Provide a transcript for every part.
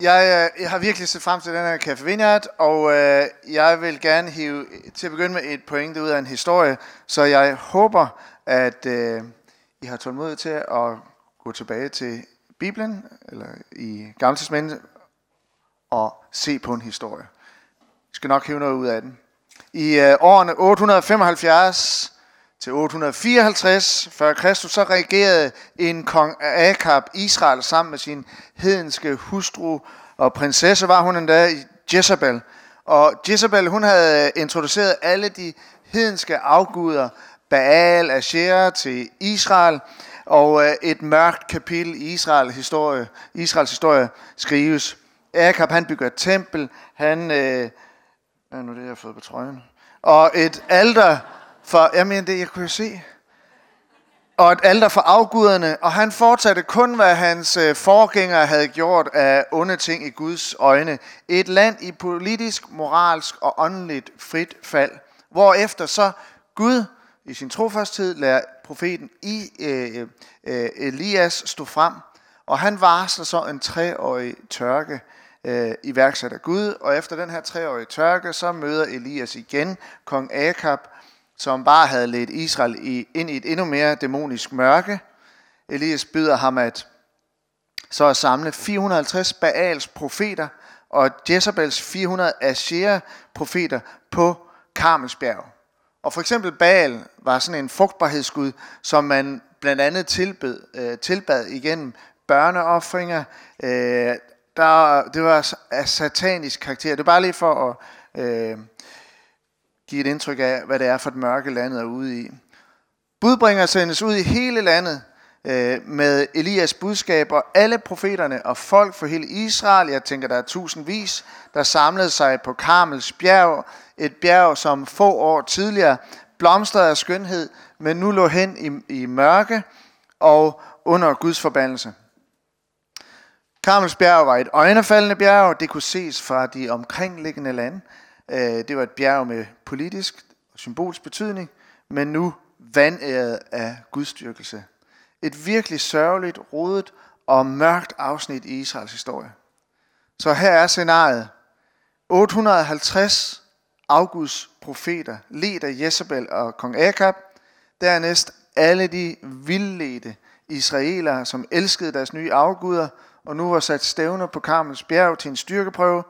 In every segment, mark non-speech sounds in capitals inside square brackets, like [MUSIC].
Jeg, øh, jeg har virkelig set frem til den her Café Vineyard, og øh, jeg vil gerne hive til at begynde med et point ud af en historie, så jeg håber, at øh, I har tålmodighed til at gå tilbage til Bibelen, eller i Gamle Testamentet, og se på en historie. Jeg skal nok hive noget ud af den. I øh, årene 875 til 854 før Kristus, så regerede en kong Akab Israel sammen med sin hedenske hustru og prinsesse var hun endda Jezebel. Og Jezebel, hun havde introduceret alle de hedenske afguder, Baal, Asherah til Israel, og øh, et mørkt kapitel i Israel historie, Israels historie skrives. Akab, han bygger et tempel, han, øh, hvad er nu det, jeg har fået på trøjen? Og et alter for, jeg mener det, jeg kunne jo se, og et alter for afguderne, og han fortsatte kun, hvad hans øh, forgængere havde gjort af onde ting i Guds øjne. Et land i politisk, moralsk og åndeligt frit fald, hvorefter så Gud i sin trofasthed lader profeten i øh, øh, Elias stå frem, og han varsler så en treårig tørke øh, iværksat af Gud, og efter den her treårige tørke, så møder Elias igen kong Akab, som bare havde ledt Israel i, ind i et endnu mere dæmonisk mørke. Elias byder ham at så at samle 450 Baals profeter og Jezebels 400 Asherah profeter på Karmelsbjerg. Og for eksempel Baal var sådan en frugtbarhedsgud, som man blandt andet tilbed, øh, tilbad igennem børneoffringer. Øh, der, det var af satanisk karakter. Det er bare lige for at øh, give et indtryk af, hvad det er for et mørke landet er ude i. Budbringer sendes ud i hele landet øh, med Elias budskab, og alle profeterne og folk for hele Israel, jeg tænker, der er tusindvis, der samlede sig på Karmels bjerg, et bjerg, som få år tidligere blomstrede af skønhed, men nu lå hen i, i mørke og under Guds forbandelse. Karmels bjerg var et øjnefaldende bjerg, det kunne ses fra de omkringliggende lande. Øh, det var et bjerg med politisk og symbolsk betydning, men nu vandæret af gudstyrkelse. Et virkelig sørgeligt, rodet og mørkt afsnit i Israels historie. Så her er scenariet. 850 Augusts profeter, ledt af Jezebel og kong Akab. Dernæst alle de vildledte israelere, som elskede deres nye afguder, og nu var sat stævner på Karmels bjerg til en styrkeprøve.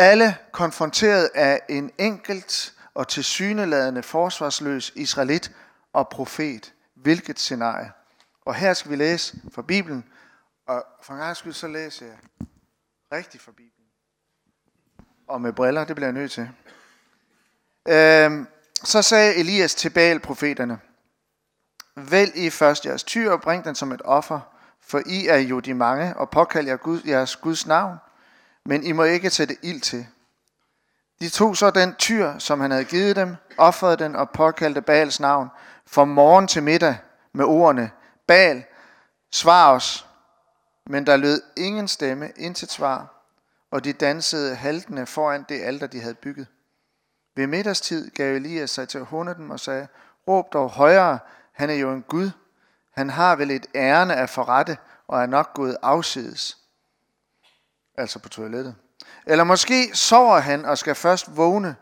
Alle konfronteret af en enkelt og tilsyneladende forsvarsløs israelit og profet. Hvilket scenarie. Og her skal vi læse fra Bibelen, og for en gang skyld så læser jeg rigtigt fra Bibelen. Og med briller, det bliver jeg nødt til. Øhm, så sagde Elias til Baal-profeterne, Vælg I først jeres tyr og bring den som et offer, for I er jo de mange, og påkald jer Gud, jeres Guds navn, men I må ikke sætte ild til. De tog så den tyr, som han havde givet dem, offrede den og påkaldte Baals navn, fra morgen til middag med ordene, Baal, svar os. Men der lød ingen stemme, intet svar, og de dansede haltende foran det alter, de havde bygget. Ved middagstid gav Elias sig til at hunde dem og sagde, råb dog højere, han er jo en Gud. Han har vel et ærne at forrette, og er nok gået afsides. Altså på toilettet. Eller måske sover han og skal først vågne.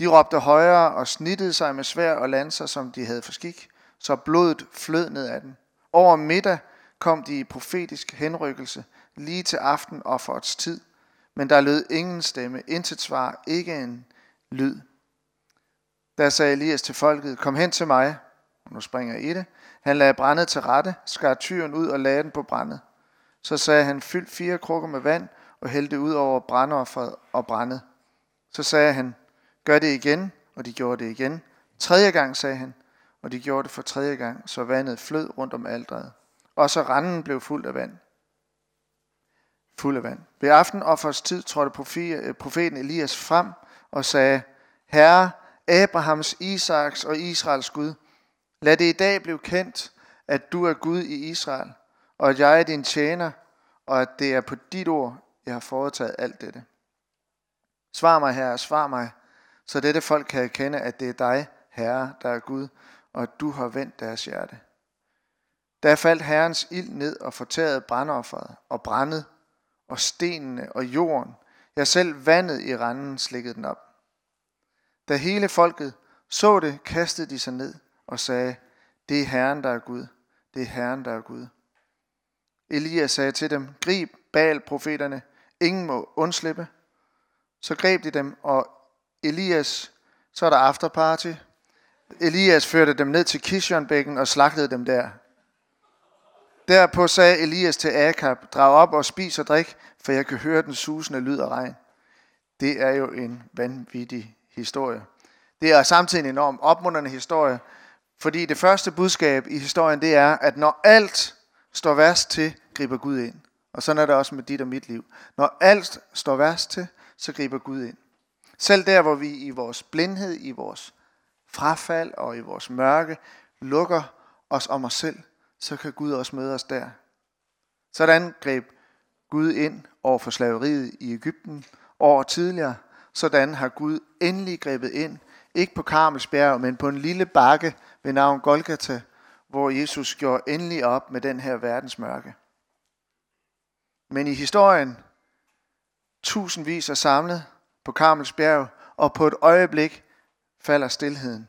De råbte højere og snittede sig med svær og lanser, som de havde for skik, så blodet flød ned af dem. Over middag kom de i profetisk henrykkelse, lige til aften offerets tid. Men der lød ingen stemme, intet svar, ikke en lyd. Der sagde Elias til folket, kom hen til mig. Nu springer i det. Han lagde brændet til rette, skar tyren ud og lagde den på brændet. Så sagde han, fyld fire krukker med vand og hældte ud over brændofferet og brændet. Så sagde han, gør det igen, og de gjorde det igen. Tredje gang sagde han, og de gjorde det for tredje gang, så vandet flød rundt om aldret. Og så randen blev fuld af vand. Fuld af vand. Ved aftenoffers tid trådte øh, profeten Elias frem og sagde, Herre, Abrahams, Isaks og Israels Gud, lad det i dag blive kendt, at du er Gud i Israel, og at jeg er din tjener, og at det er på dit ord, jeg har foretaget alt dette. Svar mig, Herre, svar mig, så dette folk kan erkende, at det er dig, Herre, der er Gud, og at du har vendt deres hjerte. Der faldt Herrens ild ned og fortærede brandofferet og brændet, og stenene og jorden. Jeg selv vandet i randen slikkede den op. Da hele folket så det, kastede de sig ned og sagde, det er Herren, der er Gud. Det er Herren, der er Gud. Elias sagde til dem, grib bal profeterne, ingen må undslippe. Så greb de dem, og Elias, så er der afterparty. Elias førte dem ned til Kishonbækken og slagtede dem der. Derpå sagde Elias til Akab, drag op og spis og drik, for jeg kan høre den susende lyd af regn. Det er jo en vanvittig historie. Det er samtidig en enorm opmunderende historie, fordi det første budskab i historien, det er, at når alt står værst til, griber Gud ind. Og sådan er det også med dit og mit liv. Når alt står værst til, så griber Gud ind. Selv der, hvor vi i vores blindhed, i vores frafald og i vores mørke lukker os om os selv, så kan Gud også møde os der. Sådan greb Gud ind over for slaveriet i Ægypten år tidligere. Sådan har Gud endelig grebet ind, ikke på Karmelsbjerg, men på en lille bakke ved navn Golgata, hvor Jesus gjorde endelig op med den her verdens mørke. Men i historien, tusindvis er samlet på Karmels bjerg, og på et øjeblik falder stillheden.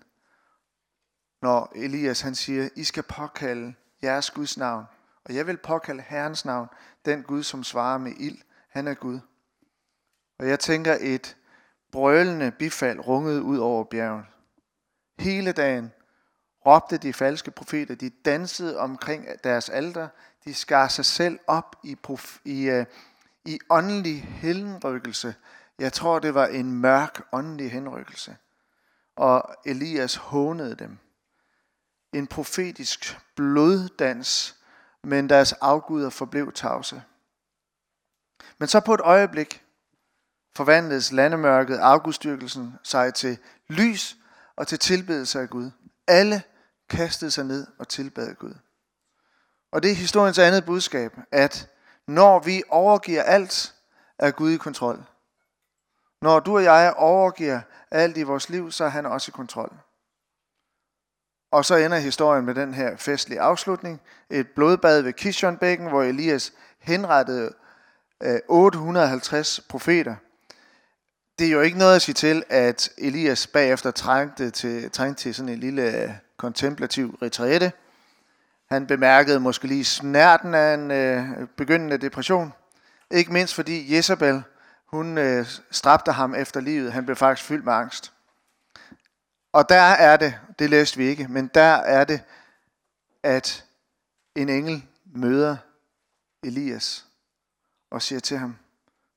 Når Elias han siger, I skal påkalde jeres Guds navn, og jeg vil påkalde Herrens navn, den Gud, som svarer med ild. Han er Gud. Og jeg tænker, et brølende bifald rungede ud over bjerget. Hele dagen råbte de falske profeter, de dansede omkring deres alter, de skar sig selv op i, prof, i, uh, i åndelig henrykkelse. Jeg tror, det var en mørk åndelig henrykkelse. Og Elias hånede dem. En profetisk bloddans, men deres afguder forblev tavse. Men så på et øjeblik forvandledes landemørket, afgudstyrkelsen, sig til lys og til tilbedelse af Gud. Alle kastede sig ned og tilbad Gud. Og det er historiens andet budskab, at når vi overgiver alt, er Gud i kontrol. Når du og jeg overgiver alt i vores liv, så er han også i kontrol. Og så ender historien med den her festlige afslutning. Et blodbad ved Kishonbækken, hvor Elias henrettede øh, 850 profeter. Det er jo ikke noget at sige til, at Elias bagefter trængte til, trængte til sådan en lille øh, kontemplativ retræte. Han bemærkede måske lige snærten af en øh, begyndende depression. Ikke mindst fordi Jezebel, hun øh, strabte ham efter livet. Han blev faktisk fyldt med angst. Og der er det, det læste vi ikke, men der er det, at en engel møder Elias og siger til ham,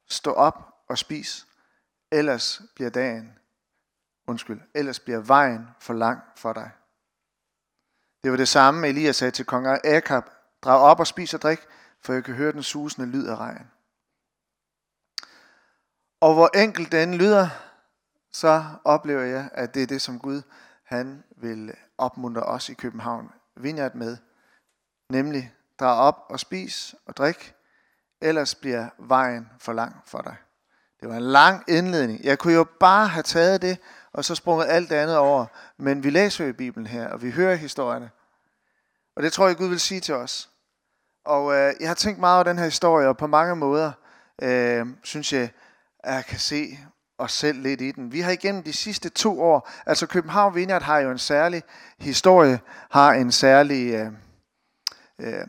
stå op og spis, ellers bliver dagen, undskyld, ellers bliver vejen for lang for dig. Det var det samme, Elias sagde til kong Akab. Drag op og spis og drik, for jeg kan høre den susende lyd af regn. Og hvor enkelt den lyder, så oplever jeg, at det er det, som Gud han vil opmuntre os i København Vineyard med. Nemlig, drag op og spis og drik, ellers bliver vejen for lang for dig. Det var en lang indledning. Jeg kunne jo bare have taget det, og så sprunget alt det andet over. Men vi læser jo i Bibelen her, og vi hører historierne. Og det tror jeg, Gud vil sige til os. Og øh, jeg har tænkt meget over den her historie, og på mange måder øh, synes jeg, at jeg kan se os selv lidt i den. Vi har igennem de sidste to år, altså København Vineyard har jo en særlig historie, har en særlig, øh, øh,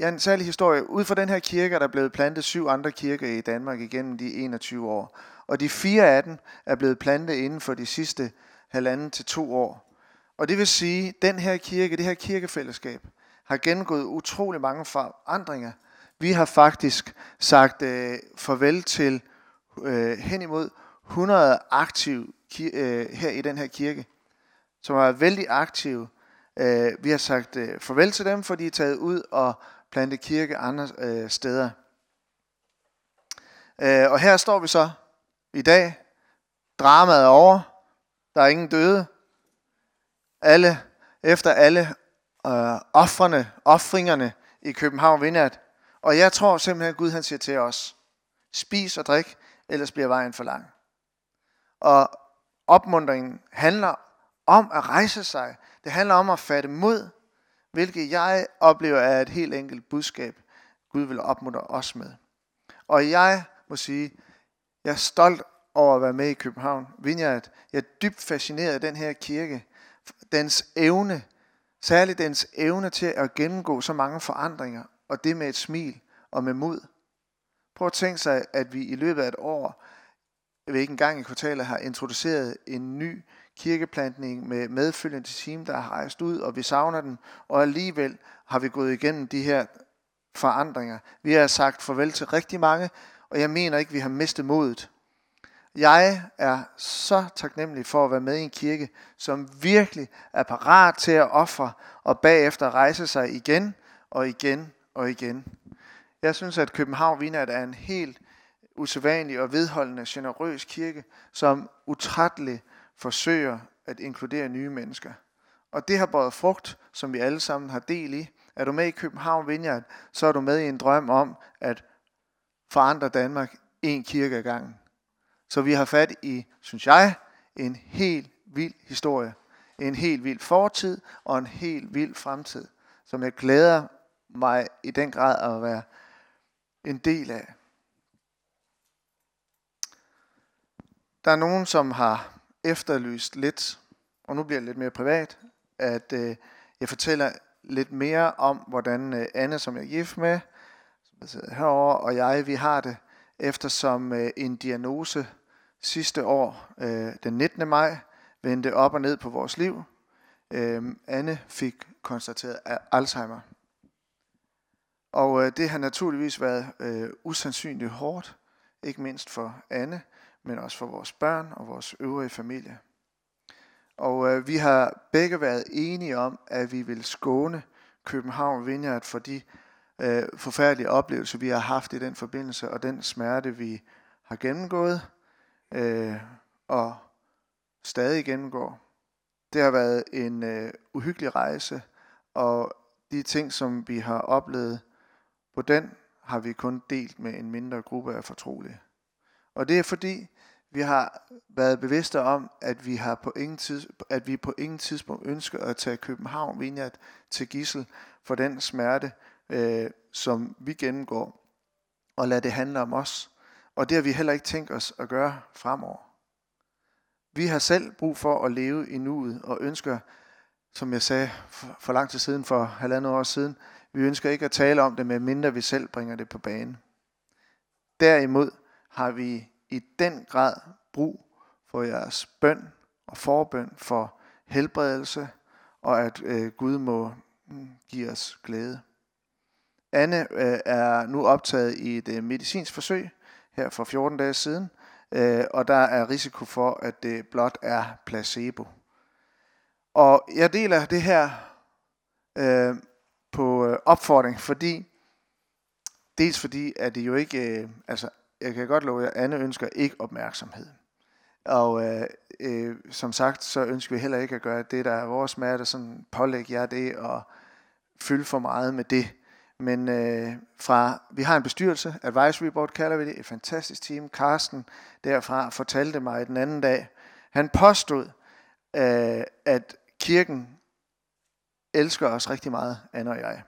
ja, en særlig historie. Ud fra den her kirke er der blevet plantet syv andre kirker i Danmark igennem de 21 år. Og de fire af dem er blevet plantet inden for de sidste halvanden til to år. Og det vil sige, at den her kirke, det her kirkefællesskab, har gennemgået utrolig mange forandringer. Vi har faktisk sagt øh, farvel til øh, hen imod 100 aktive øh, her i den her kirke, som har været vældig aktive. Øh, vi har sagt øh, farvel til dem, for de er taget ud og plantet kirke andre øh, steder. Øh, og her står vi så i dag. Dramaet er over. Der er ingen døde alle, efter alle øh, offrene, offringerne i København Vineyard. Og jeg tror simpelthen, at Gud han siger til os, spis og drik, ellers bliver vejen for lang. Og opmundringen handler om at rejse sig. Det handler om at fatte mod, hvilket jeg oplever er et helt enkelt budskab, Gud vil opmuntre os med. Og jeg må sige, jeg er stolt over at være med i København Vineyard. Jeg er dybt fascineret af den her kirke. Dens evne, særligt dens evne til at gennemgå så mange forandringer, og det med et smil og med mod. Prøv at tænke sig, at vi i løbet af et år, jeg ved ikke engang i kvartalet, har introduceret en ny kirkeplantning med medfølgende team, der har rejst ud, og vi savner den, og alligevel har vi gået igennem de her forandringer. Vi har sagt farvel til rigtig mange, og jeg mener ikke, vi har mistet modet. Jeg er så taknemmelig for at være med i en kirke, som virkelig er parat til at ofre og bagefter rejse sig igen og igen og igen. Jeg synes, at København Vinat er en helt usædvanlig og vedholdende, generøs kirke, som utrætteligt forsøger at inkludere nye mennesker. Og det har båret frugt, som vi alle sammen har del i. Er du med i København Vineyard, så er du med i en drøm om at forandre Danmark en kirke ad gangen. Så vi har fat i, synes jeg, en helt vild historie. En helt vild fortid og en helt vild fremtid, som jeg glæder mig i den grad at være en del af. Der er nogen, som har efterlyst lidt, og nu bliver det lidt mere privat, at øh, jeg fortæller lidt mere om, hvordan øh, Anne, som jeg er gift med, som sidder herovre, og jeg, vi har det, eftersom øh, en diagnose sidste år, øh, den 19. maj, vendte op og ned på vores liv. Øh, Anne fik konstateret Alzheimer. Og øh, det har naturligvis været øh, usandsynligt hårdt, ikke mindst for Anne, men også for vores børn og vores øvrige familie. Og øh, vi har begge været enige om, at vi vil skåne København Vineyard for de øh, forfærdelige oplevelser, vi har haft i den forbindelse, og den smerte, vi har gennemgået, øh, og stadig gennemgår. Det har været en øh, uhyggelig rejse, og de ting, som vi har oplevet på den, har vi kun delt med en mindre gruppe af fortrolige. Og det er fordi, vi har været bevidste om, at vi, har på ingen tids, at vi på ingen tidspunkt ønsker at tage København Vineyard til gissel for den smerte, øh, som vi gennemgår, og lade det handle om os. Og det har vi heller ikke tænkt os at gøre fremover. Vi har selv brug for at leve i nuet og ønsker, som jeg sagde for lang tid siden, for halvandet år siden, vi ønsker ikke at tale om det, med mindre vi selv bringer det på banen. Derimod har vi i den grad brug for jeres bøn og forbøn for helbredelse, og at øh, Gud må mm, give os glæde. Anne øh, er nu optaget i et øh, medicinsk forsøg her for 14 dage siden, øh, og der er risiko for, at det blot er placebo. Og jeg deler det her øh, på øh, opfordring, fordi dels fordi, at det jo ikke, øh, altså jeg kan godt love jer, Anne ønsker ikke opmærksomhed. Og øh, øh, som sagt, så ønsker vi heller ikke at gøre det, der er vores smerte, sådan pålægge jer det og fylde for meget med det. Men øh, fra, vi har en bestyrelse, Advisory Board kalder vi det, et fantastisk team. Carsten derfra fortalte mig den anden dag, han påstod, øh, at kirken elsker os rigtig meget, Anne og jeg.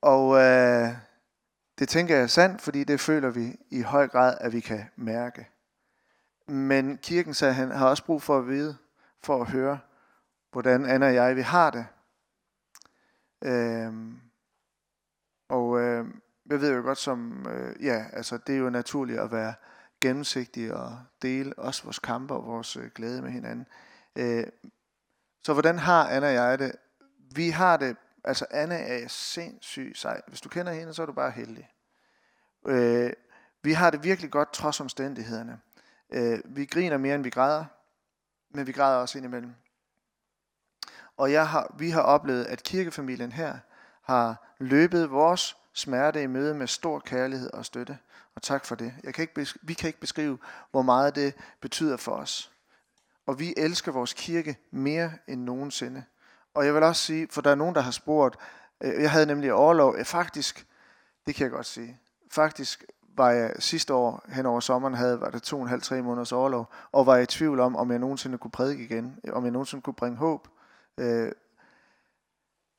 Og øh, det tænker jeg er sandt, fordi det føler vi i høj grad, at vi kan mærke. Men kirken sagde, han har også brug for at vide, for at høre, hvordan Anna og jeg vi har det. Øh, og øh, jeg ved jo godt som, øh, ja, altså det er jo naturligt at være gennemsigtig og dele også vores kampe og vores øh, glæde med hinanden. Øh, så hvordan har Anna og jeg det? Vi har det Altså, Anna er sindssygt sej. Hvis du kender hende, så er du bare heldig. Øh, vi har det virkelig godt trods omstændighederne. Øh, vi griner mere, end vi græder, men vi græder også indimellem. Og jeg har, vi har oplevet, at kirkefamilien her har løbet vores smerte i møde med stor kærlighed og støtte. Og tak for det. Jeg kan ikke vi kan ikke beskrive, hvor meget det betyder for os. Og vi elsker vores kirke mere end nogensinde. Og jeg vil også sige, for der er nogen, der har spurgt, øh, jeg havde nemlig overlov, øh, faktisk, det kan jeg godt sige, faktisk var jeg sidste år hen over sommeren, havde var det to og en halv, tre måneders overlov, og var i tvivl om, om jeg nogensinde kunne prædike igen, om jeg nogensinde kunne bringe håb. Øh,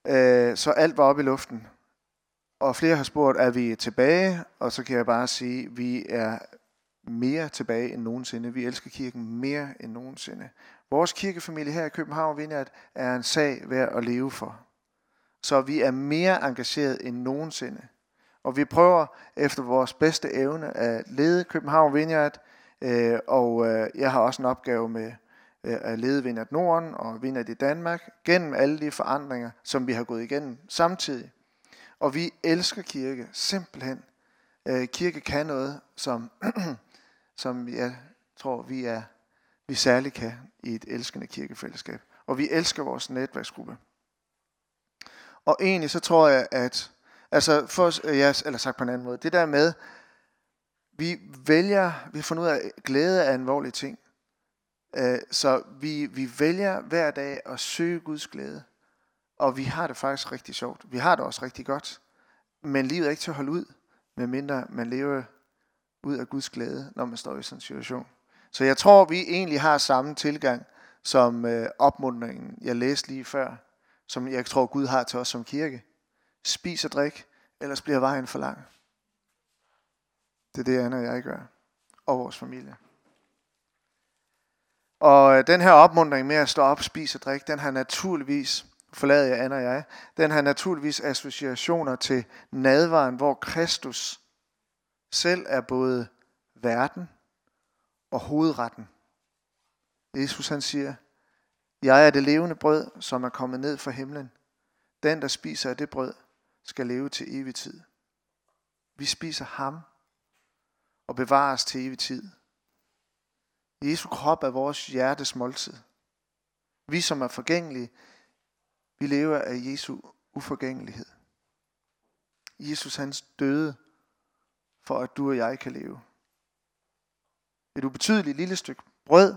øh, så alt var oppe i luften. Og flere har spurgt, er vi tilbage? Og så kan jeg bare sige, at vi er mere tilbage end nogensinde. Vi elsker kirken mere end nogensinde. Vores kirkefamilie her i København Vineyard er en sag værd at leve for. Så vi er mere engageret end nogensinde. Og vi prøver efter vores bedste evne at lede København Vineyard, øh, og øh, jeg har også en opgave med øh, at lede Vineyard Norden og Vineyard i Danmark, gennem alle de forandringer, som vi har gået igennem samtidig. Og vi elsker kirke, simpelthen. Øh, kirke kan noget, som, [CLEARS THROAT] som jeg tror, vi er vi særligt kan i et elskende kirkefællesskab. Og vi elsker vores netværksgruppe. Og egentlig så tror jeg, at, altså for, øh, ja, eller sagt på en anden måde, det der med, vi vælger, vi har fundet ud af, at glæde er en ting. Øh, så vi, vi vælger hver dag at søge Guds glæde. Og vi har det faktisk rigtig sjovt. Vi har det også rigtig godt. Men livet er ikke til at holde ud, medmindre man lever ud af Guds glæde, når man står i sådan en situation. Så jeg tror, vi egentlig har samme tilgang som øh, opmundringen, jeg læste lige før, som jeg tror, Gud har til os som kirke. Spis og drik, ellers bliver vejen for lang. Det er det, Anna og jeg gør. Og vores familie. Og øh, den her opmundring med at stå op, spise og drikke, den har naturligvis, forlader jeg Anna og jeg, den har naturligvis associationer til nadvaren, hvor Kristus selv er både verden og hovedretten. Jesus han siger, jeg er det levende brød, som er kommet ned fra himlen. Den, der spiser af det brød, skal leve til evig tid. Vi spiser ham og bevares til evig tid. Jesu krop er vores hjertes måltid. Vi, som er forgængelige, vi lever af Jesu uforgængelighed. Jesus hans døde, for at du og jeg kan leve. Et ubetydeligt lille stykke brød,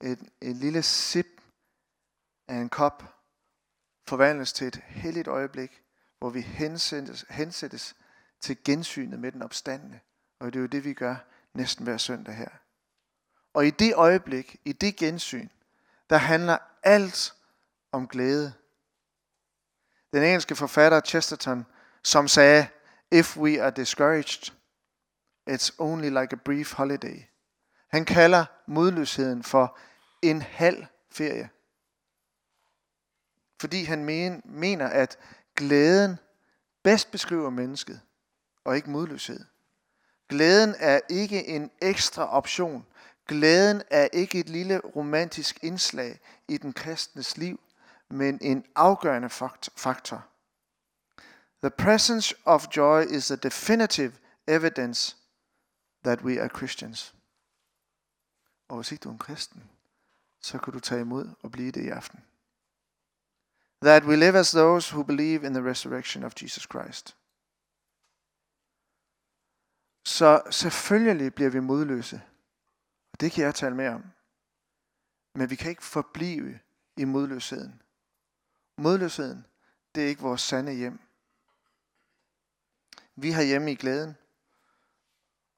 et, et lille sip af en kop, forvandles til et helligt øjeblik, hvor vi hensættes, hensættes til gensynet med den opstandende. Og det er jo det, vi gør næsten hver søndag her. Og i det øjeblik, i det gensyn, der handler alt om glæde. Den engelske forfatter Chesterton, som sagde, If we are discouraged, it's only like a brief holiday. Han kalder modløsheden for en halv ferie. Fordi han men, mener, at glæden bedst beskriver mennesket, og ikke modløshed. Glæden er ikke en ekstra option. Glæden er ikke et lille romantisk indslag i den kristnes liv, men en afgørende faktor. The presence of joy is the definitive evidence that we are Christians. Og hvis ikke du er en kristen, så kan du tage imod og blive det i aften. That we live as those who believe in the resurrection of Jesus Christ. Så selvfølgelig bliver vi modløse. Og det kan jeg tale mere om. Men vi kan ikke forblive i modløsheden. Modløsheden, det er ikke vores sande hjem. Vi har hjemme i glæden,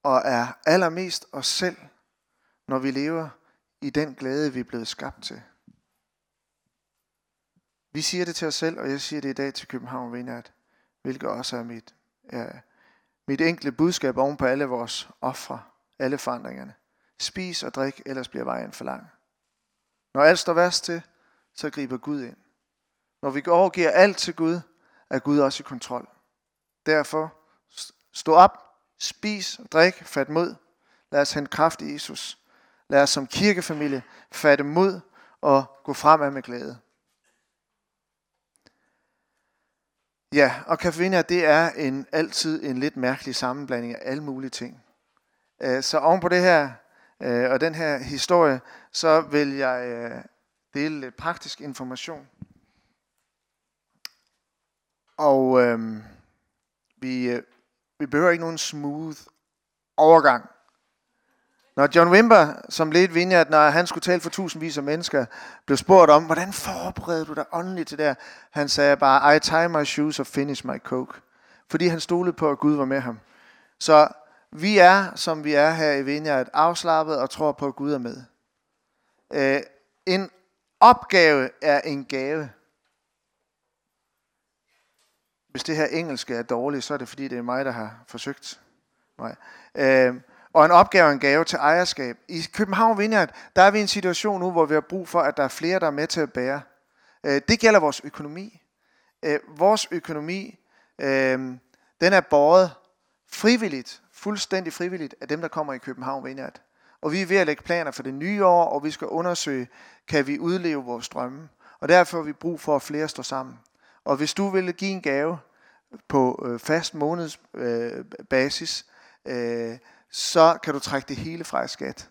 og er allermest os selv, når vi lever i den glæde, vi er blevet skabt til. Vi siger det til os selv, og jeg siger det i dag til København Vineyard, hvilket også er mit, ja, mit enkle budskab oven på alle vores ofre, alle forandringerne. Spis og drik, ellers bliver vejen for lang. Når alt står værst til, så griber Gud ind. Når vi overgiver alt til Gud, er Gud også i kontrol. Derfor, stå op, spis og drik, fat mod. Lad os hente kraft i Jesus. Lad os som kirkefamilie fatte mod og gå fremad med glæde. Ja, og Cafeina, det er en, altid en lidt mærkelig sammenblanding af alle mulige ting. Øh, så oven på det her, øh, og den her historie, så vil jeg øh, dele lidt praktisk information. Og øhm, vi, øh, vi behøver ikke nogen smooth overgang når John Wimber, som ledte Vineyard, når han skulle tale for tusindvis af mennesker, blev spurgt om, hvordan forbereder du dig åndeligt til det Han sagde bare, I tie my shoes and finish my coke. Fordi han stolede på, at Gud var med ham. Så vi er, som vi er her i Vineyard, afslappet og tror på, at Gud er med. Øh, en opgave er en gave. Hvis det her engelske er dårligt, så er det fordi, det er mig, der har forsøgt. Nej. Øh, og en opgave og en gave til ejerskab. I København Vineyard, der er vi i en situation nu, hvor vi har brug for, at der er flere, der er med til at bære. Øh, det gælder vores økonomi. Øh, vores økonomi, øh, den er båret frivilligt, fuldstændig frivilligt, af dem, der kommer i København Vineyard. Og vi er ved at lægge planer for det nye år, og vi skal undersøge, kan vi udleve vores drømme. Og derfor har vi brug for, at flere står sammen. Og hvis du ville give en gave på øh, fast månedsbasis, øh, øh, så kan du trække det hele fra i skat.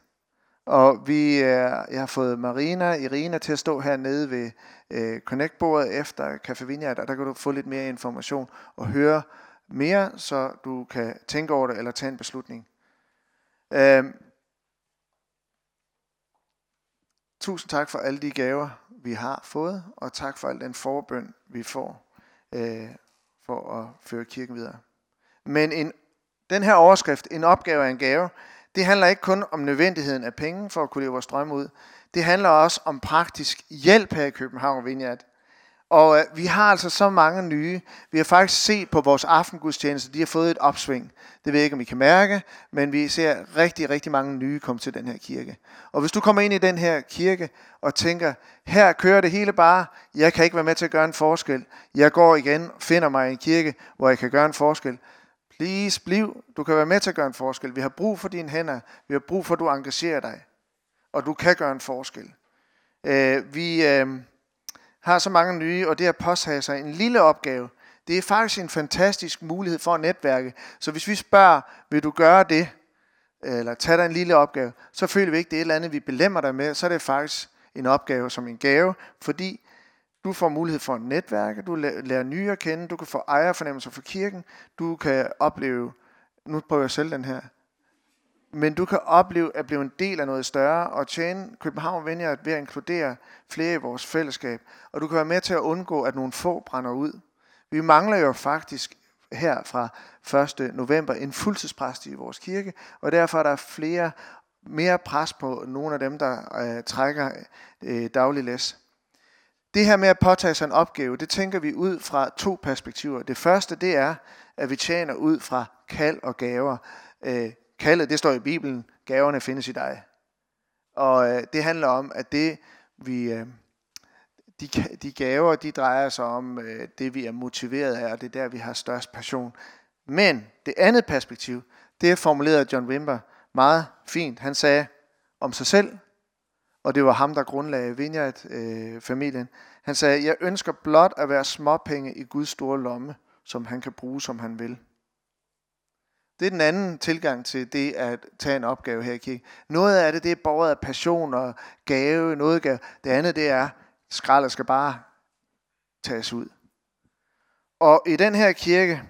Og vi, jeg har fået Marina, Irina til at stå hernede ved øh, Connect-bordet efter Café Vineyard, og der kan du få lidt mere information og høre mere, så du kan tænke over det eller tage en beslutning. Øh, tusind tak for alle de gaver, vi har fået, og tak for al den forbøn, vi får øh, for at føre kirken videre. Men en den her overskrift, en opgave er en gave, det handler ikke kun om nødvendigheden af penge for at kunne leve vores drømme ud. Det handler også om praktisk hjælp her i København Vineyard. Og øh, vi har altså så mange nye. Vi har faktisk set på vores aftengudstjeneste, de har fået et opsving. Det ved jeg ikke, om I kan mærke, men vi ser rigtig, rigtig mange nye komme til den her kirke. Og hvis du kommer ind i den her kirke og tænker, her kører det hele bare, jeg kan ikke være med til at gøre en forskel. Jeg går igen, finder mig i en kirke, hvor jeg kan gøre en forskel. Please, bliv. Du kan være med til at gøre en forskel. Vi har brug for dine hænder. Vi har brug for, at du engagerer dig. Og du kan gøre en forskel. Øh, vi øh, har så mange nye, og det at påtage sig en lille opgave, det er faktisk en fantastisk mulighed for at netværke. Så hvis vi spørger, vil du gøre det, eller tage dig en lille opgave, så føler vi ikke, det er et eller andet, vi belemmer dig med. Så er det faktisk en opgave som en gave, fordi du får mulighed for at netværke, du lærer nye at kende, du kan få ejerfornemmelser for kirken, du kan opleve, nu prøver jeg selv den her, men du kan opleve at blive en del af noget større og tjene København Vineyard ved at inkludere flere i vores fællesskab. Og du kan være med til at undgå, at nogle få brænder ud. Vi mangler jo faktisk her fra 1. november en fuldtidspræst i vores kirke, og derfor er der flere mere pres på nogle af dem, der øh, trækker øh, daglig læs. Det her med at påtage sig en opgave, det tænker vi ud fra to perspektiver. Det første, det er, at vi tjener ud fra kald og gaver. Øh, kaldet, det står i Bibelen, gaverne findes i dig. Og øh, det handler om, at det vi, øh, de, de gaver, de drejer sig om øh, det, vi er motiveret af, og det er der, vi har størst passion. Men det andet perspektiv, det er formuleret af John Wimber meget fint. Han sagde om sig selv, og det var ham, der grundlagde Vineyard-familien. Øh, han sagde, jeg ønsker blot at være småpenge i Guds store lomme, som han kan bruge, som han vil. Det er den anden tilgang til det at tage en opgave her i kirken. Noget af det, det er borget af passion og gave, noget gave. Det andet, det er, skralder skal bare tages ud. Og i den her kirke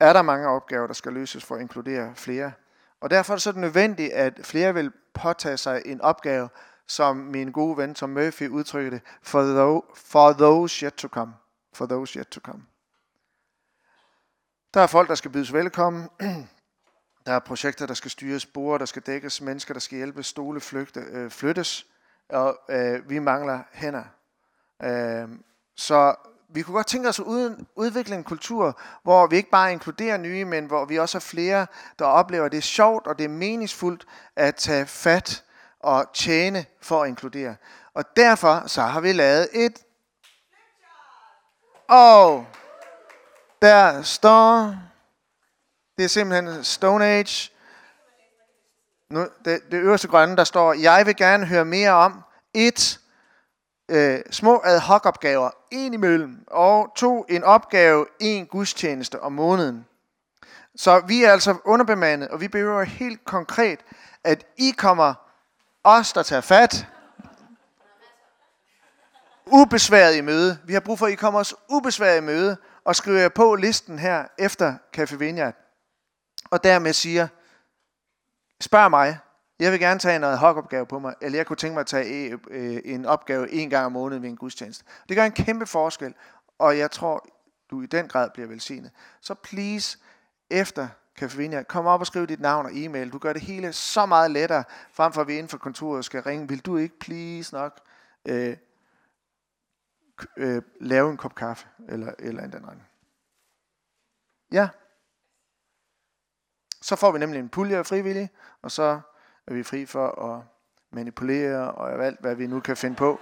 er der mange opgaver, der skal løses for at inkludere flere. Og derfor er det så nødvendigt, at flere vil påtage sig en opgave, som min gode ven Tom Murphy udtrykker det, for, tho- for those yet to come. For those yet to come. Der er folk, der skal bydes velkommen. [CLEARS THROAT] Der er projekter, der skal styres, spore, der skal dækkes, mennesker, der skal hjælpe, stole flygte, øh, flyttes, og øh, vi mangler hænder. Øh, så vi kunne godt tænke os at udvikle en kultur, hvor vi ikke bare inkluderer nye, men hvor vi også har flere, der oplever, at det er sjovt og det er meningsfuldt at tage fat og tjene for at inkludere. Og derfor så har vi lavet et... Og der står... Det er simpelthen Stone Age. Nu, det, det øverste grønne, der står, jeg vil gerne høre mere om et øh, små ad hoc opgaver, en imellem, og to, en opgave, en gudstjeneste om måneden. Så vi er altså underbemandet, og vi behøver helt konkret, at I kommer os, der tager fat. Ubesværet i møde. Vi har brug for, at I kommer os ubesværet i møde og skriver jer på listen her efter Café Vineyard. Og dermed siger, spørg mig, jeg vil gerne tage en hoc opgave på mig, eller jeg kunne tænke mig at tage øh, en opgave en gang om måneden ved en gudstjeneste. Det gør en kæmpe forskel, og jeg tror, du i den grad bliver velsignet. Så please, efter Kaffevinia, kom op og skriv dit navn og e-mail. Du gør det hele så meget lettere, frem for at vi inden for kontoret skal ringe. Vil du ikke please nok øh, øh, lave en kop kaffe, eller, eller en den anden. Ja. Så får vi nemlig en pulje af frivillige, og så er vi fri for at manipulere og alt, hvad vi nu kan finde på.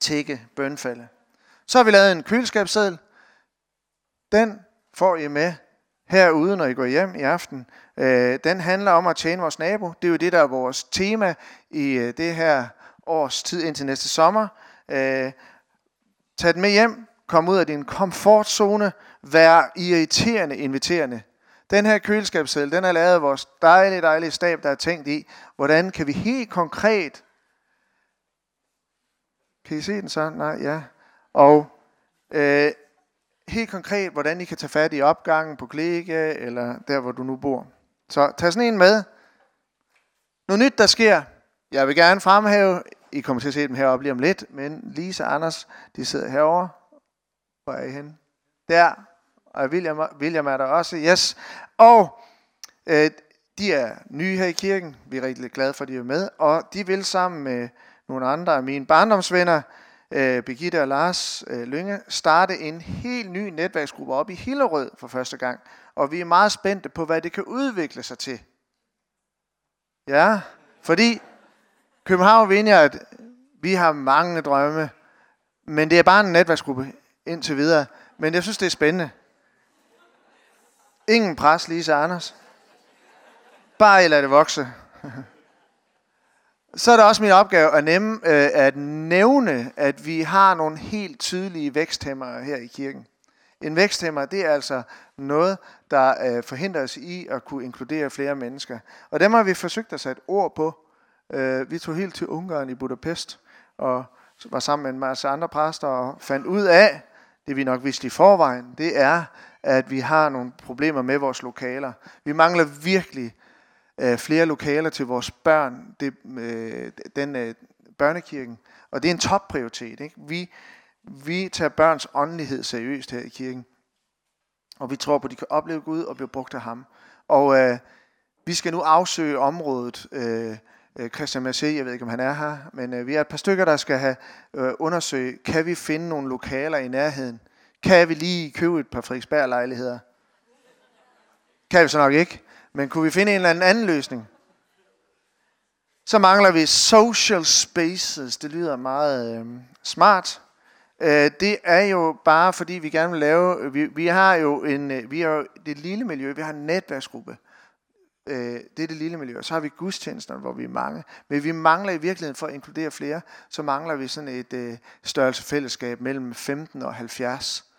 Tække, bønfalde. Så har vi lavet en køleskabsseddel. Den får I med herude, når I går hjem i aften. Øh, den handler om at tjene vores nabo. Det er jo det, der er vores tema i øh, det her års tid indtil næste sommer. Øh, tag den med hjem. Kom ud af din komfortzone. Vær irriterende inviterende. Den her køleskabsseddel, den er lavet af vores dejlige, dejlige stab, der er tænkt i, hvordan kan vi helt konkret, kan I se den så? Nej, ja. Og øh, helt konkret, hvordan I kan tage fat i opgangen på kollega, eller der, hvor du nu bor. Så tag sådan en med. Noget nyt, der sker. Jeg vil gerne fremhæve, I kommer til at se dem heroppe lige om lidt, men Lisa og Anders, de sidder herovre. Hvor er I henne? Der. Og William, William er der også. Yes. Og øh, de er nye her i kirken. Vi er rigtig glade for, at de er med. Og de vil sammen med nogle andre af mine barndomsvenner, øh, Birgitte og Lars øh, Lynge, starte en helt ny netværksgruppe op i Hillerød for første gang. Og vi er meget spændte på, hvad det kan udvikle sig til. Ja, fordi København Vineyard, vi har mange drømme, men det er bare en netværksgruppe indtil videre. Men jeg synes, det er spændende. Ingen pres, Lise Anders. Bare I lader det vokse. Så er det også min opgave at, nemme, øh, at nævne, at vi har nogle helt tydelige væksthæmmer her i kirken. En væksthæmmer, det er altså noget, der øh, forhindrer os i at kunne inkludere flere mennesker. Og dem har vi forsøgt at sætte ord på. Øh, vi tog helt til Ungarn i Budapest, og var sammen med en masse andre præster, og fandt ud af, det vi nok vidste i forvejen, det er, at vi har nogle problemer med vores lokaler. Vi mangler virkelig øh, flere lokaler til vores børn, det, øh, den øh, børnekirken. Og det er en topprioritet. Ikke? Vi, vi tager børns åndelighed seriøst her i kirken. Og vi tror på, at de kan opleve Gud og blive brugt af ham. Og øh, vi skal nu afsøge området. Øh, øh Øh, Christian Mercier, jeg ved ikke, om han er her, men øh, vi er et par stykker, der skal have øh, undersøge, kan vi finde nogle lokaler i nærheden? Kan vi lige købe et par Frederiksberg-lejligheder? Kan vi så nok ikke. Men kunne vi finde en eller anden anden løsning? Så mangler vi social spaces. Det lyder meget øh, smart. Øh, det er jo bare fordi vi gerne vil lave, øh, vi, vi har jo en, øh, vi har det lille miljø, vi har en netværksgruppe. Øh, øh, det er det lille miljø. Så har vi gudstjenester, hvor vi er mange. Men vi mangler i virkeligheden for at inkludere flere, så mangler vi sådan et øh, størrelse fællesskab mellem 15 og 70.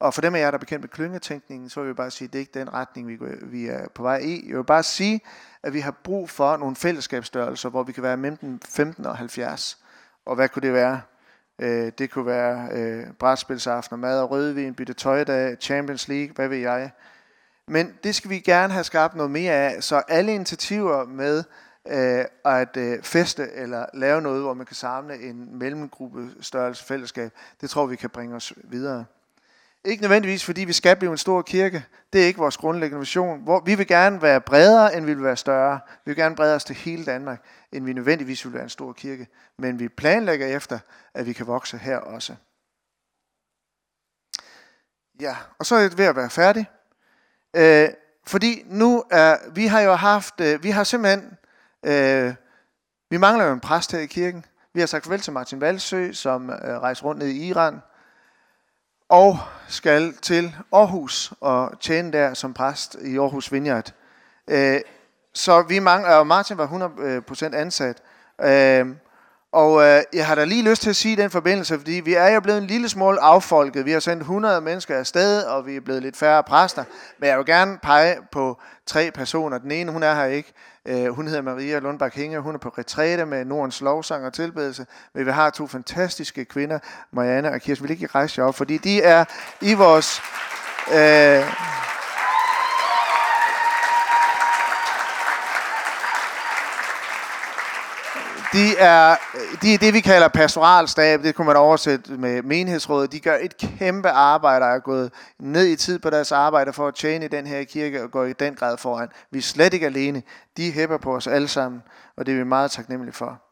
Og for dem af jer, der er bekendt med klyngetænkningen, så vil jeg bare sige, at det er ikke den retning, vi, går, vi er på vej i. Jeg vil bare sige, at vi har brug for nogle fællesskabsstørrelser, hvor vi kan være mellem 15 og 70. Og hvad kunne det være? Øh, det kunne være øh, brætspilsaften og mad og rødvin, bytte tøjdag, Champions League, hvad ved jeg. Men det skal vi gerne have skabt noget mere af, så alle initiativer med øh, at øh, feste eller lave noget, hvor man kan samle en mellemgruppe størrelse fællesskab, det tror vi kan bringe os videre. Ikke nødvendigvis, fordi vi skal blive en stor kirke. Det er ikke vores grundlæggende vision. Hvor vi vil gerne være bredere, end vi vil være større. Vi vil gerne brede os til hele Danmark, end vi nødvendigvis vil være en stor kirke. Men vi planlægger efter, at vi kan vokse her også. Ja, og så er det ved at være færdig. Øh, fordi nu er, vi har jo haft, øh, vi har simpelthen, øh, vi mangler jo en præst her i kirken. Vi har sagt farvel til Martin Valsø, som øh, rejser rundt ned i Iran og skal til Aarhus og tjene der som præst i Aarhus Vineyard. Øh, så vi mangler, og Martin var 100% øh, ansat. Øh, og øh, jeg har da lige lyst til at sige den forbindelse, fordi vi er jo blevet en lille smule affolket. Vi har sendt 100 mennesker afsted, og vi er blevet lidt færre præster. Men jeg vil gerne pege på tre personer. Den ene, hun er her ikke. Øh, hun hedder Maria Lundbak Hinge. Hun er på retræte med Nordens lovsang og tilbedelse. Men vi har to fantastiske kvinder, Marianne og Kirsten. Vil ikke rejse jer op, fordi de er i vores... Øh, de er, de er det, vi kalder pastoralstab. Det kunne man oversætte med menighedsrådet. De gør et kæmpe arbejde og er gået ned i tid på deres arbejde for at tjene i den her kirke og gå i den grad foran. Vi er slet ikke alene. De hæpper på os alle sammen, og det er vi meget taknemmelige for.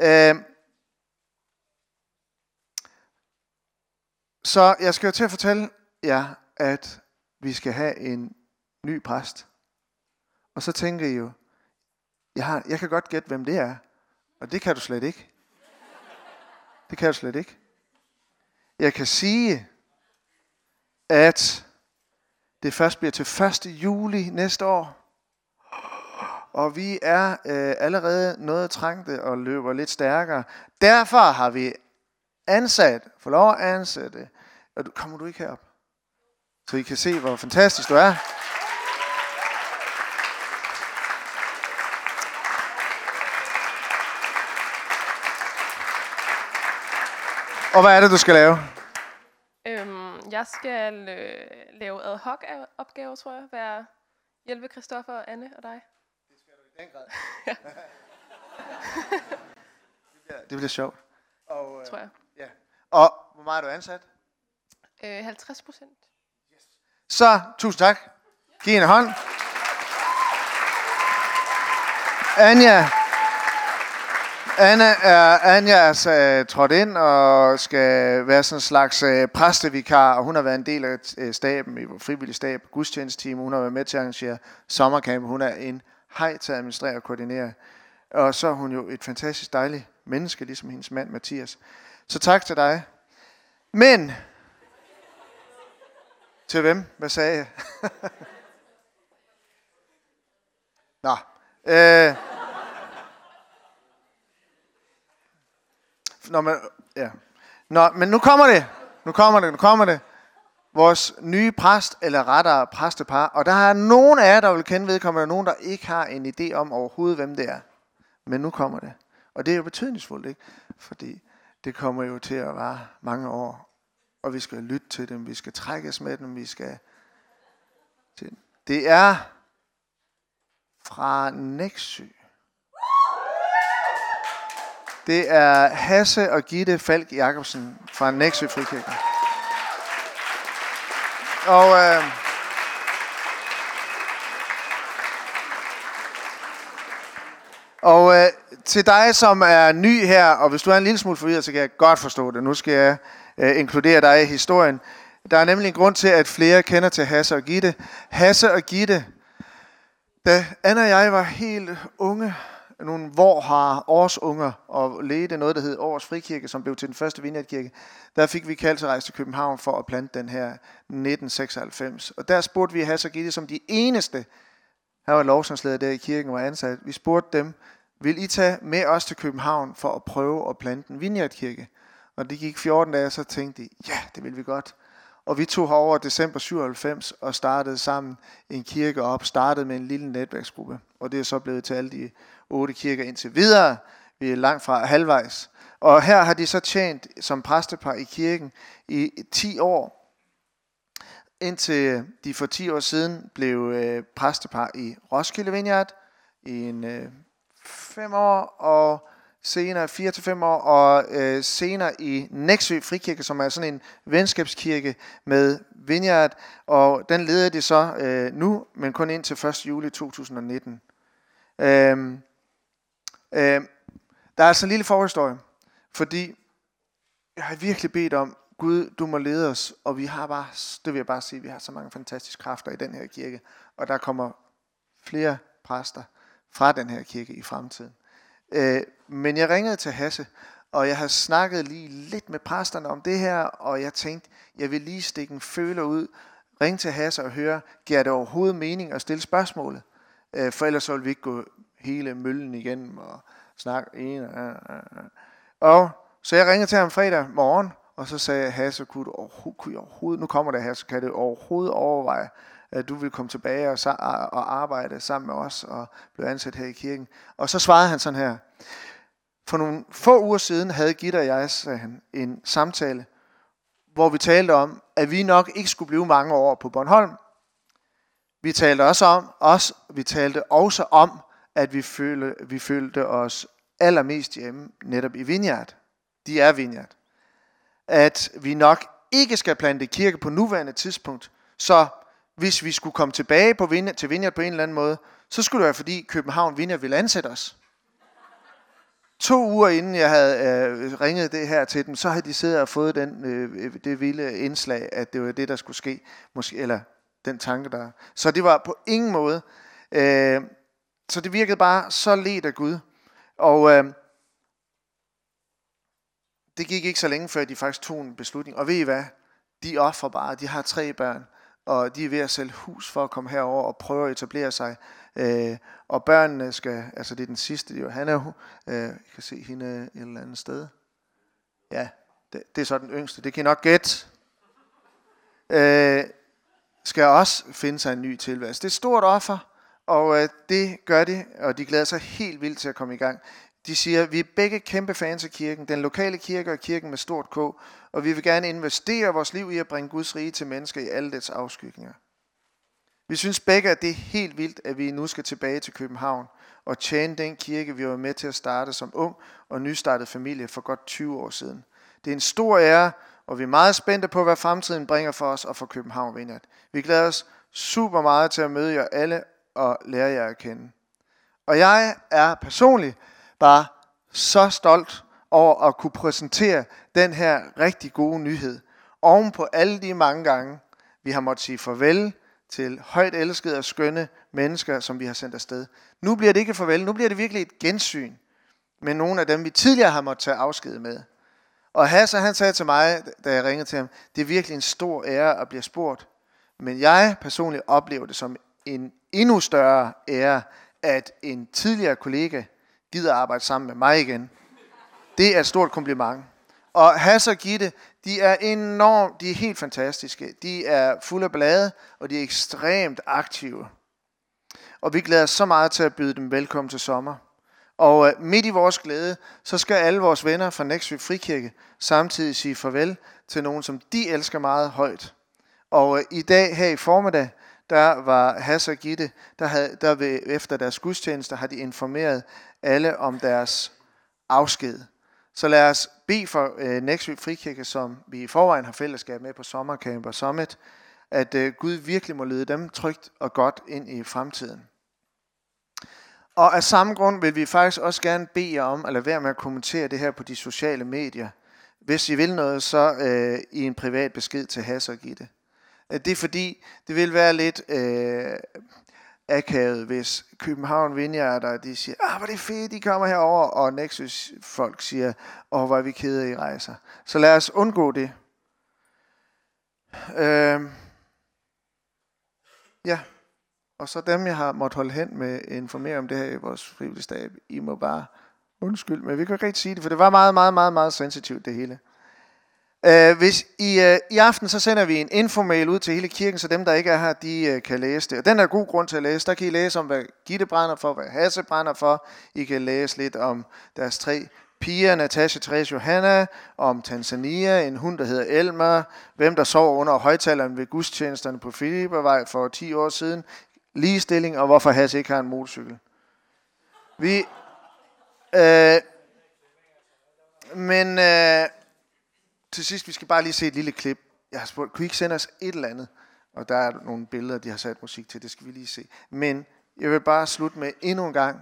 Øh, så jeg skal jo til at fortælle jer, at vi skal have en ny præst. Og så tænker I jo, jeg, har, jeg kan godt gætte, hvem det er. Og det kan du slet ikke. Det kan du slet ikke. Jeg kan sige, at det først bliver til 1. juli næste år. Og vi er øh, allerede noget trængte og løber lidt stærkere. Derfor har vi ansat, få lov at ansætte. Og du, kommer du ikke herop? Så I kan se, hvor fantastisk du er. Og hvad er det, du skal lave? Øhm, jeg skal øh, lave ad hoc opgaver, tror jeg. Være hjælpe Christoffer og Anne og dig. Det skal du i den grad. [LAUGHS] det, bliver, det bliver sjovt. Og, øh, tror jeg. Ja. Og hvor meget er du ansat? Øh, 50 procent. Yes. Så, tusind tak. Giv en hånd. Anja, Anna er, Anja er altså, trådt ind og skal være sådan en slags uh, præstevikar, og hun har været en del af uh, staben, i vores frivillige stab, gudstjenesteteam. Hun har været med til at arrangere sommercamp. Hun er en hej til at administrere og koordinere. Og så er hun jo et fantastisk dejligt menneske, ligesom hendes mand Mathias. Så tak til dig. Men, til hvem? Hvad sagde jeg? [LAUGHS] Nå, øh, når men, ja. Nå, men nu kommer det. Nu kommer det, nu kommer det. Vores nye præst, eller rettere præstepar. Og der er nogen af jer, der vil kende vedkommende, og nogen, der ikke har en idé om overhovedet, hvem det er. Men nu kommer det. Og det er jo betydningsfuldt, ikke? Fordi det kommer jo til at vare mange år. Og vi skal lytte til dem, vi skal trækkes med dem, vi skal... Det er fra Nexø. Det er Hasse og Gitte Falk Jacobsen fra Nexø Frikirke. Og øh, Og øh, til dig, som er ny her, og hvis du er en lille smule forvirret, så kan jeg godt forstå det. Nu skal jeg øh, inkludere dig i historien. Der er nemlig en grund til, at flere kender til Hasse og Gitte. Hasse og Gitte, da Anna og jeg var helt unge, nogle hvor har årsunger og ledte noget, der hed Års Frikirke, som blev til den første vineyardkirke. Der fik vi kaldt til rejse til København for at plante den her 1996. Og der spurgte vi Hasse og Gitte som de eneste, her var lovsangsleder der i kirken, var ansat. Vi spurgte dem, vil I tage med os til København for at prøve at plante en vineyardkirke? Og det gik 14 dage, og så tænkte de, ja, det vil vi godt. Og vi tog herover december 97 og startede sammen en kirke op, startede med en lille netværksgruppe. Og det er så blevet til alle de otte kirker indtil videre. Vi er langt fra halvvejs. Og her har de så tjent som præstepar i kirken i 10 år. Indtil de for 10 år siden blev øh, præstepar i Roskilde Vineyard i en øh, fem år, og senere 4 til 5 år, og øh, senere i Næksø Frikirke, som er sådan en venskabskirke med Vineyard, og den leder de så øh, nu, men kun ind til 1. juli 2019. Øh, Øh, der er altså en lille forhistorie, fordi jeg har virkelig bedt om, Gud, du må lede os, og vi har bare, det vil jeg bare sige, vi har så mange fantastiske kræfter i den her kirke, og der kommer flere præster fra den her kirke i fremtiden. Øh, men jeg ringede til Hasse, og jeg har snakket lige lidt med præsterne om det her, og jeg tænkte, jeg vil lige stikke en føler ud, ringe til Hasse og høre, giver det overhovedet mening at stille spørgsmålet? Øh, for ellers så vil vi ikke gå hele møllen igennem og snakke en. og. Og så jeg ringede til ham fredag morgen, og så sagde jeg, Hasse, kunne du overhovedet, kunne overhovedet, nu kommer det her, så kan du overhovedet overveje, at du vil komme tilbage og, og arbejde sammen med os og blive ansat her i kirken. Og så svarede han sådan her. For nogle få uger siden havde Gitte og jeg, sagde han, en samtale, hvor vi talte om, at vi nok ikke skulle blive mange år på Bornholm. Vi talte også om, også, vi talte også om, at vi, følte, vi følte os allermest hjemme netop i Vineyard. De er Vineyard. At vi nok ikke skal plante kirke på nuværende tidspunkt. Så hvis vi skulle komme tilbage på Vineyard, til Vineyard på en eller anden måde, så skulle det være fordi København Vineyard ville ansætte os. To uger inden jeg havde øh, ringet det her til dem, så havde de siddet og fået den, øh, det vilde indslag, at det var det, der skulle ske. Måske, eller den tanke, der... Så det var på ingen måde. Øh, så det virkede bare så let af Gud. Og øh, det gik ikke så længe, før de faktisk tog en beslutning. Og ved I hvad? De offer bare. De har tre børn og de er ved at sælge hus for at komme herover og prøve at etablere sig. Øh, og børnene skal, altså det er den sidste, jo, han er, øh, jeg kan se hende et eller andet sted. Ja, det, det er så den yngste, det kan I nok gætte. Øh, skal også finde sig en ny tilværelse. Det er et stort offer, og øh, det gør de, og de glæder sig helt vildt til at komme i gang. De siger, vi er begge kæmpe fans af kirken, den lokale kirke og kirken med stort K, og vi vil gerne investere vores liv i at bringe Guds rige til mennesker i alle dets afskygninger. Vi synes begge, at det er helt vildt, at vi nu skal tilbage til København og tjene den kirke, vi var med til at starte som ung og nystartet familie for godt 20 år siden. Det er en stor ære, og vi er meget spændte på, hvad fremtiden bringer for os og for København Vineyard. Vi glæder os super meget til at møde jer alle og lære jer at kende. Og jeg er personligt bare så stolt over at kunne præsentere den her rigtig gode nyhed. Oven på alle de mange gange, vi har måttet sige farvel til højt elskede og skønne mennesker, som vi har sendt afsted. Nu bliver det ikke farvel, nu bliver det virkelig et gensyn med nogle af dem, vi tidligere har måttet tage afsked med. Og Hasse, han sagde til mig, da jeg ringede til ham, det er virkelig en stor ære at blive spurgt. Men jeg personligt oplever det som en endnu større ære, at en tidligere kollega gider arbejde sammen med mig igen. Det er et stort kompliment. Og Hasse og Gitte, de er enormt, de er helt fantastiske. De er fulde af blade, og de er ekstremt aktive. Og vi glæder os så meget til at byde dem velkommen til sommer. Og øh, midt i vores glæde, så skal alle vores venner fra Næksvig Frikirke samtidig sige farvel til nogen, som de elsker meget højt. Og øh, i dag her i formiddag, der var Hasse og Gitte, der havde, der ved, efter deres gudstjeneste har de informeret alle om deres afsked. Så lad os bede for øh, Næksvig Frikirke, som vi i forvejen har fællesskab med på Sommercamp og Summit, at øh, Gud virkelig må lede dem trygt og godt ind i fremtiden. Og af samme grund vil vi faktisk også gerne bede jer om at lade være med at kommentere det her på de sociale medier. Hvis I vil noget, så øh, i en privat besked til Hasse og Gitte. Øh, det er fordi, det vil være lidt øh, akavet, hvis København Vineyard, de siger, ah, hvor det fedt, de kommer herover, og Nexus folk siger, åh, oh, hvor er vi kede af, I rejser. Så lad os undgå det. Øh, ja, og så dem, jeg har måttet holde hen med at informere om det her i vores frivillige stab, I må bare undskyld, men vi kan ikke rigtig sige det, for det var meget, meget, meget, meget sensitivt det hele. Uh, hvis i, uh, I aften så sender vi en infomail ud til hele kirken, så dem der ikke er her, de uh, kan læse det. Og den er god grund til at læse. Der kan I læse om, hvad Gitte brænder for, hvad Hasse brænder for. I kan læse lidt om deres tre piger, Natasha, Therese, Johanna, om Tanzania, en hund, der hedder Elmer, hvem der sover under højtaleren ved gudstjenesterne på Filippervej for 10 år siden, ligestilling, og hvorfor Hasse ikke har en motorcykel. Vi, øh, men øh, til sidst, vi skal bare lige se et lille klip. Jeg har spurgt, kunne I ikke sende os et eller andet? Og der er nogle billeder, de har sat musik til, det skal vi lige se. Men jeg vil bare slutte med endnu en gang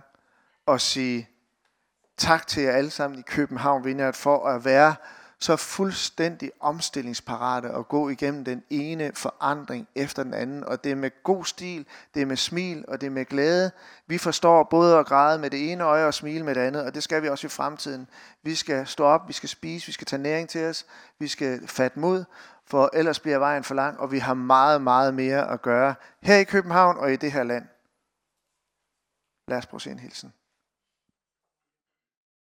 og sige tak til jer alle sammen i København Vineyard for at være så fuldstændig omstillingsparate og gå igennem den ene forandring efter den anden. Og det er med god stil, det er med smil, og det er med glæde. Vi forstår både at græde med det ene øje og smile med det andet, og det skal vi også i fremtiden. Vi skal stå op, vi skal spise, vi skal tage næring til os, vi skal fatte mod, for ellers bliver vejen for lang, og vi har meget, meget mere at gøre her i København og i det her land. Lad os prøve at se en hilsen.